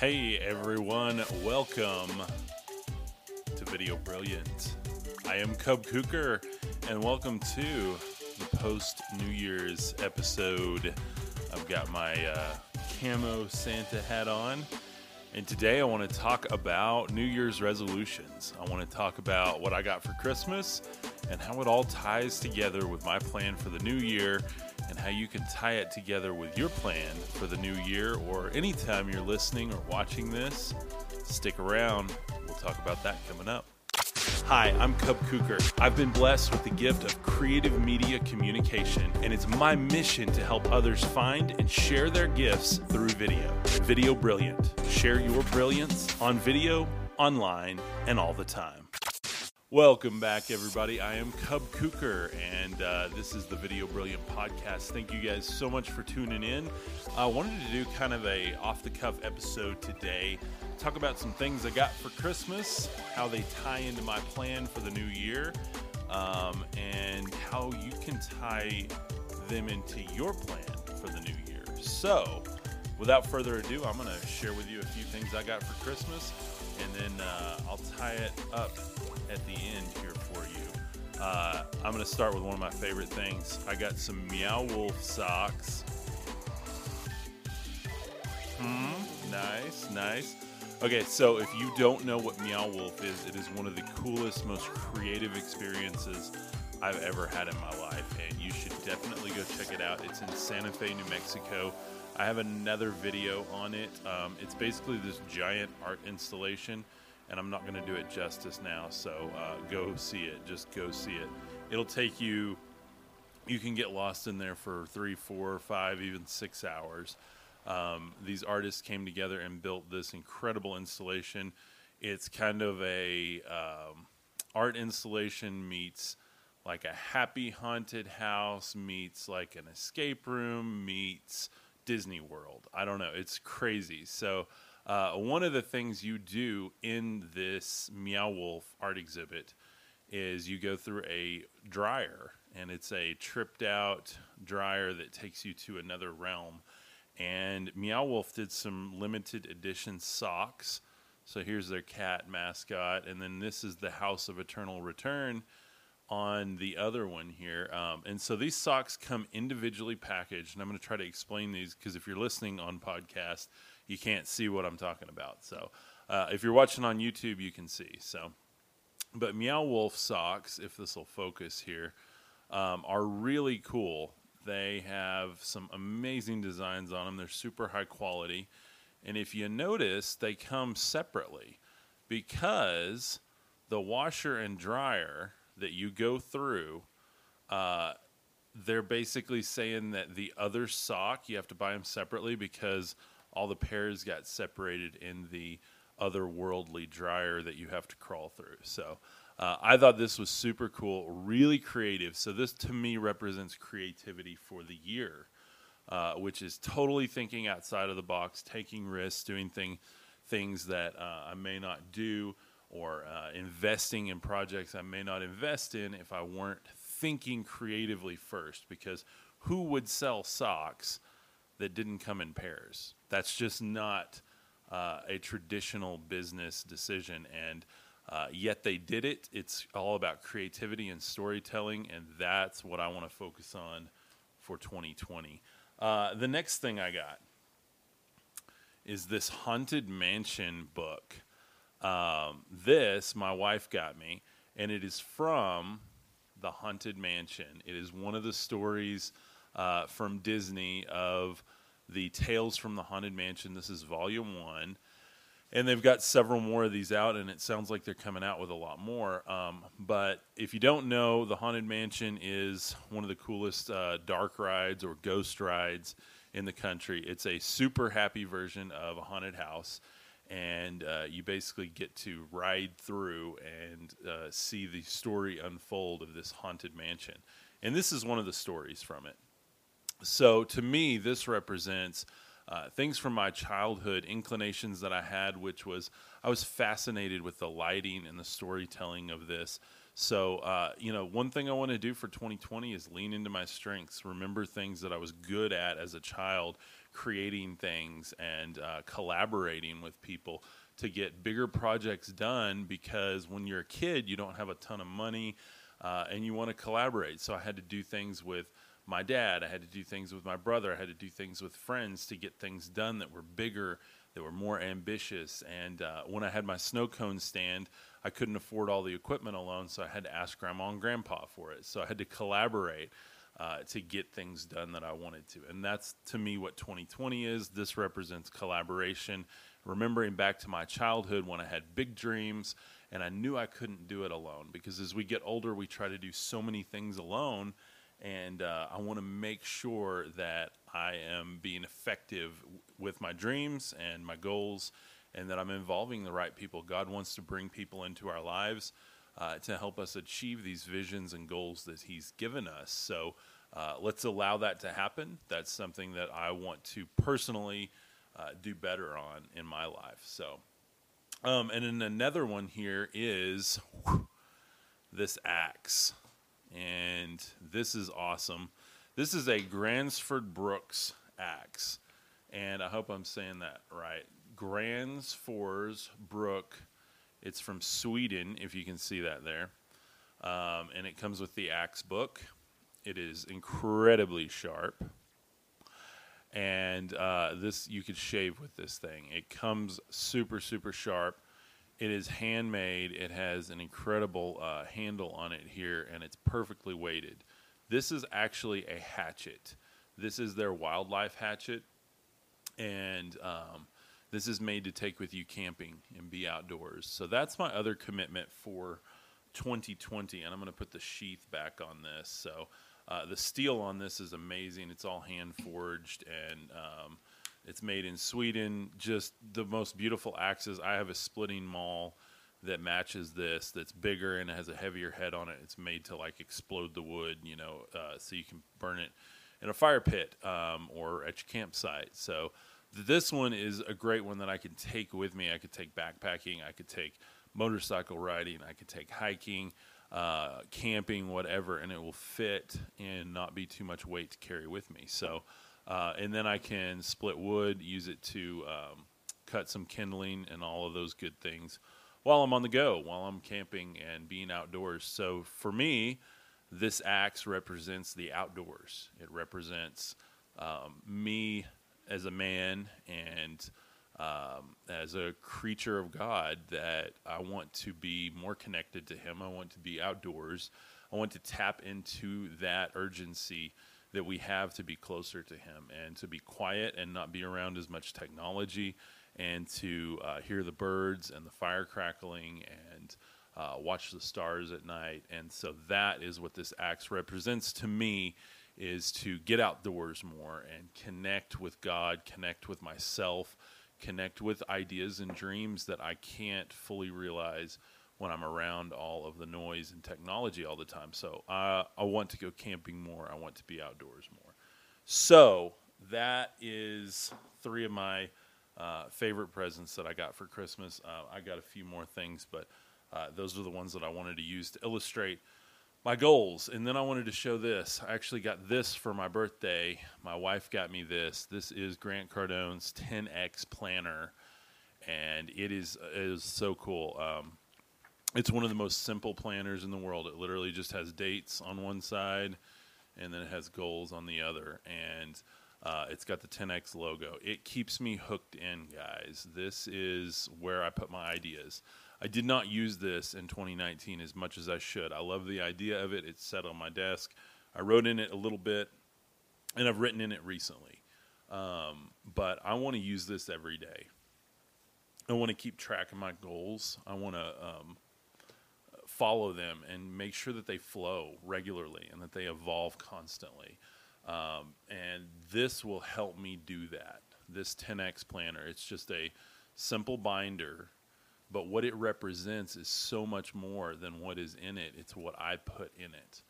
Hey everyone, welcome to Video Brilliant. I am Cub Kuker, and welcome to the post New Year's episode. I've got my uh, camo Santa hat on, and today I want to talk about New Year's resolutions. I want to talk about what I got for Christmas and how it all ties together with my plan for the new year and how you can tie it together with your plan for the new year or anytime you're listening or watching this. Stick around. We'll talk about that coming up. Hi, I'm Cub Kuker. I've been blessed with the gift of creative media communication, and it's my mission to help others find and share their gifts through video. Video Brilliant. Share your brilliance on video, online, and all the time. Welcome back, everybody. I am Cub Kuker, and uh, this is the Video Brilliant podcast. Thank you guys so much for tuning in. I wanted to do kind of a off the cuff episode today, talk about some things I got for Christmas, how they tie into my plan for the new year, um, and how you can tie them into your plan for the new year. So, without further ado, I'm going to share with you a few things I got for Christmas, and then uh, I'll tie it up at the end here for you. Uh, I'm going to start with one of my favorite things. I got some Meow Wolf socks. Hmm, nice, nice. Okay, so if you don't know what Meow Wolf is, it is one of the coolest, most creative experiences I've ever had in my life, and you should definitely go check it out. It's in Santa Fe, New Mexico. I have another video on it. Um, it's basically this giant art installation and I'm not going to do it justice now. So uh, go see it. Just go see it. It'll take you. You can get lost in there for three, four, five, even six hours. Um, these artists came together and built this incredible installation. It's kind of a um, art installation meets like a happy haunted house meets like an escape room meets Disney World. I don't know. It's crazy. So uh, one of the things you do in this Meow Wolf art exhibit is you go through a dryer, and it's a tripped out dryer that takes you to another realm. And Meow Wolf did some limited edition socks. So here's their cat mascot, and then this is the House of Eternal Return on the other one here. Um, and so these socks come individually packaged, and I'm going to try to explain these because if you're listening on podcast, you can't see what I'm talking about. So uh, if you're watching on YouTube, you can see. So, but Meow Wolf socks, if this will focus here, um, are really cool. They have some amazing designs on them. They're super high quality. And if you notice, they come separately because the washer and dryer that you go through, uh, they're basically saying that the other sock, you have to buy them separately because all the pairs got separated in the otherworldly dryer that you have to crawl through. So uh, I thought this was super cool, really creative. So this to me represents creativity for the year, uh, which is totally thinking outside of the box, taking risks, doing thing, things that uh, I may not do, or uh, investing in projects I may not invest in if I weren't thinking creatively first. Because who would sell socks that didn't come in pairs? That's just not uh, a traditional business decision. And uh, yet they did it. It's all about creativity and storytelling, and that's what I want to focus on for 2020. Uh, the next thing I got is this Haunted Mansion book. Um, this, my wife got me, and it is from the Haunted Mansion. It is one of the stories uh, from Disney of the Tales from the Haunted Mansion. This is volume one. And they've got several more of these out, and it sounds like they're coming out with a lot more. Um, but if you don't know, the Haunted Mansion is one of the coolest uh, dark rides or ghost rides in the country. It's a super happy version of a haunted house, and uh, you basically get to ride through and uh, see the story unfold of this haunted mansion. And this is one of the stories from it. So to me, this represents uh, things from my childhood, inclinations that I had, which was I was fascinated with the lighting and the storytelling of this. So, uh, you know, one thing I want to do for 2020 is lean into my strengths, remember things that I was good at as a child, creating things and uh, collaborating with people to get bigger projects done because when you're a kid, you don't have a ton of money uh, and you want to collaborate. So I had to do things with my dad, I had to do things with my brother, I had to do things with friends to get things done that were bigger, that were more ambitious. And uh, when I had my snow cone stand, I couldn't afford all the equipment alone, so I had to ask grandma and grandpa for it. So I had to collaborate. Uh, to get things done that I wanted to. And that's to me what 2020 is. This represents collaboration, remembering back to my childhood when I had big dreams and I knew I couldn't do it alone because as we get older, we try to do so many things alone and uh, I want to make sure that I am being effective with my dreams and my goals, and that I'm involving the right people. God wants to bring people into our lives uh, to help us achieve these visions and goals that He's given us. So uh, let's allow that to happen. That's something that I want to personally uh, do better on in my life. So, um, and then another one here is whew, this axe and this is awesome. This is a Gransford Brooks axe, and I hope I'm saying that right. Gransfors Brook. It's from Sweden, if you can see that there, um, and it comes with the axe book. It is incredibly sharp, and uh, this you could shave with this thing. It comes super super sharp it is handmade. It has an incredible uh, handle on it here, and it's perfectly weighted. This is actually a hatchet. This is their wildlife hatchet, and um, this is made to take with you camping and be outdoors. So that's my other commitment for 2020, and I'm going to put the sheath back on this. So uh, the steel on this is amazing. It's all hand forged and um, it's made in Sweden. Just the most beautiful axes. I have a splitting maul that matches this. That's bigger and it has a heavier head on it. It's made to like explode the wood, you know, uh, so you can burn it in a fire pit um, or at your campsite. So this one is a great one that I can take with me. I could take backpacking. I could take motorcycle riding. I could take hiking. Uh, camping, whatever, and it will fit and not be too much weight to carry with me. So, uh, and then I can split wood, use it to um, cut some kindling and all of those good things while I'm on the go, while I'm camping and being outdoors. So for me, this axe represents the outdoors. It represents um, me as a man and um, as a creature of God that I want to be more connected to Him. I want to be outdoors. I want to tap into that urgency that we have to be closer to Him and to be quiet and not be around as much technology and to uh, hear the birds and the fire crackling and uh, watch the stars at night. And so that is what this axe represents to me is to get outdoors more and connect with God, connect with myself, connect with ideas and dreams that I can't fully realize when I'm around all of the noise and technology all the time. So uh, I want to go camping more. I want to be outdoors more. So that is three of my uh, favorite presents that I got for Christmas. Uh, I got a few more things, but uh, those are the ones that I wanted to use to illustrate my goals. And then I wanted to show this. I actually got this for my birthday. My wife got me this. This is Grant Cardone's 10X planner, and it is it is so cool. Um, it's one of the most simple planners in the world. It literally just has dates on one side, and then it has goals on the other, and uh, it's got the 10x logo. It keeps me hooked in, guys. This is where I put my ideas. I did not use this in 2019 as much as I should. I love the idea of it. It's set on my desk. I wrote in it a little bit, and I've written in it recently. Um, but I want to use this every day. I want to keep track of my goals. I want to um, follow them and make sure that they flow regularly and that they evolve constantly. Um, and this will help me do that. This 10x planner. It's just a simple binder, but what it represents is so much more than what is in it. It's what I put in it.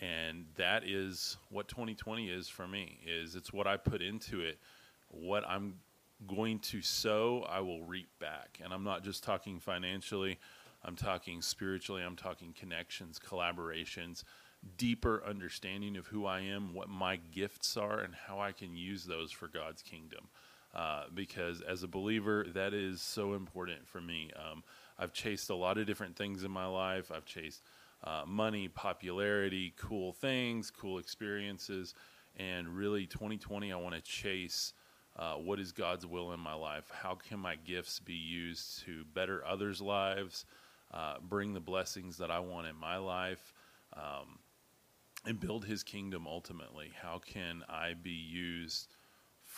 And that is what 2020 is for me. Is it's what I put into it, what I'm going to sow, I will reap back. And I'm not just talking financially, I'm talking spiritually, I'm talking connections, collaborations, deeper understanding of who I am, what my gifts are, and how I can use those for God's kingdom. Uh, because as a believer, that is so important for me. Um, I've chased a lot of different things in my life. I've chased uh, money, popularity, cool things, cool experiences, and really 2020, I want to chase. Uh, what is God's will in my life? How can my gifts be used to better others' lives, uh, bring the blessings that I want in my life? Um, and build his kingdom ultimately. How can I be used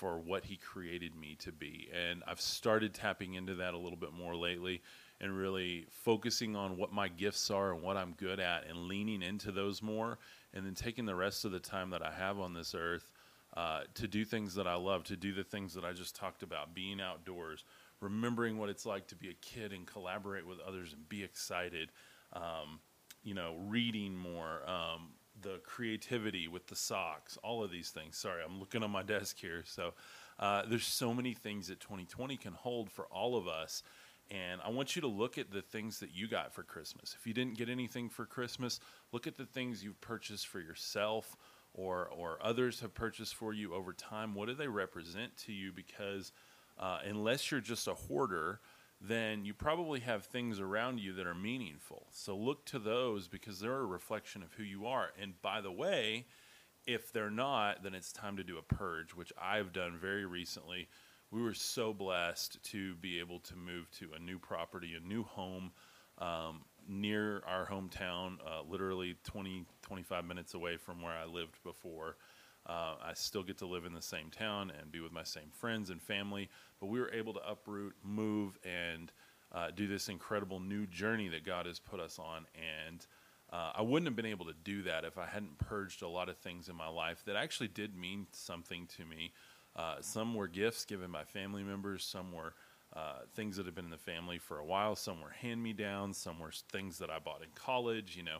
for what he created me to be? And I've started tapping into that a little bit more lately and really focusing on what my gifts are and what I'm good at and leaning into those more and then taking the rest of the time that I have on this earth uh, to do things that I love, to do the things that I just talked about, being outdoors, remembering what it's like to be a kid and collaborate with others and be excited. Um, you know, reading more, um, the creativity with the socks, all of these things. Sorry, I'm looking on my desk here. So uh, there's so many things that 2020 can hold for all of us. And I want you to look at the things that you got for Christmas. If you didn't get anything for Christmas, look at the things you've purchased for yourself or, or others have purchased for you over time. What do they represent to you? Because uh, unless you're just a hoarder, then you probably have things around you that are meaningful. So look to those because they're a reflection of who you are. And by the way, if they're not, then it's time to do a purge, which I've done very recently. We were so blessed to be able to move to a new property, a new home um, near our hometown, uh, literally 20, 25 minutes away from where I lived before. Uh, I still get to live in the same town and be with my same friends and family, but we were able to uproot, move, and uh, do this incredible new journey that God has put us on. And uh, I wouldn't have been able to do that if I hadn't purged a lot of things in my life that actually did mean something to me. Uh, some were gifts given by family members, some were uh, things that have been in the family for a while, some were hand me downs, some were things that I bought in college, you know.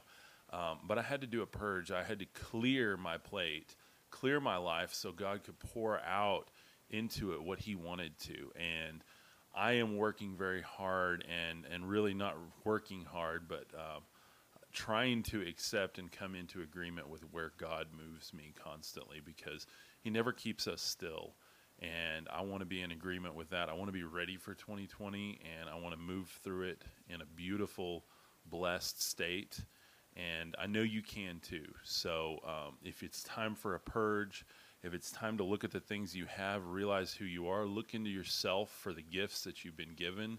Um, but I had to do a purge. I had to clear my plate clear my life so God could pour out into it what He wanted to. And I am working very hard and, and really not working hard, but uh, trying to accept and come into agreement with where God moves me constantly because He never keeps us still. And I want to be in agreement with that. I want to be ready for 2020 and I want to move through it in a beautiful, blessed state and I know you can too. So um, if it's time for a purge, if it's time to look at the things you have, realize who you are, look into yourself for the gifts that you've been given,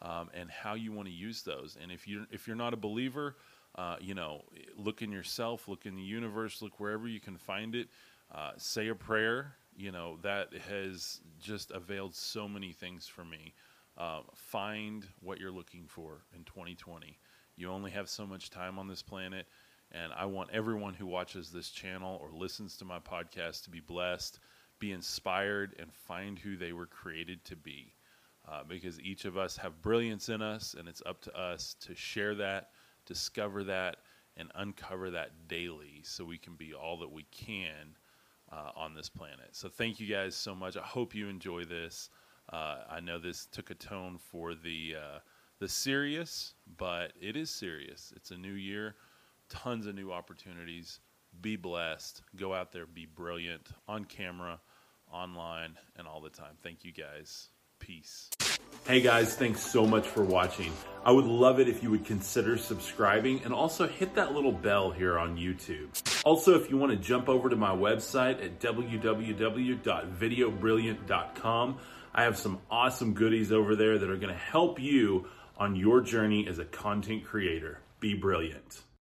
um, and how you want to use those. And if you if you're not a believer, uh, you know, look in yourself, look in the universe, look wherever you can find it. Uh, say a prayer. You know that has just availed so many things for me. Uh, find what you're looking for in 2020. You only have so much time on this planet. And I want everyone who watches this channel or listens to my podcast to be blessed, be inspired, and find who they were created to be. Uh, because each of us have brilliance in us, and it's up to us to share that, discover that, and uncover that daily so we can be all that we can uh, on this planet. So, thank you guys so much. I hope you enjoy this. Uh, I know this took a tone for the uh, the serious, but it is serious. It's a new year, tons of new opportunities. Be blessed. Go out there, be brilliant on camera, online, and all the time. Thank you guys. Peace. Hey guys, thanks so much for watching. I would love it if you would consider subscribing and also hit that little bell here on YouTube. Also, if you want to jump over to my website at www.videobrilliant.com, I have some awesome goodies over there that are going to help you on your journey as a content creator. Be brilliant.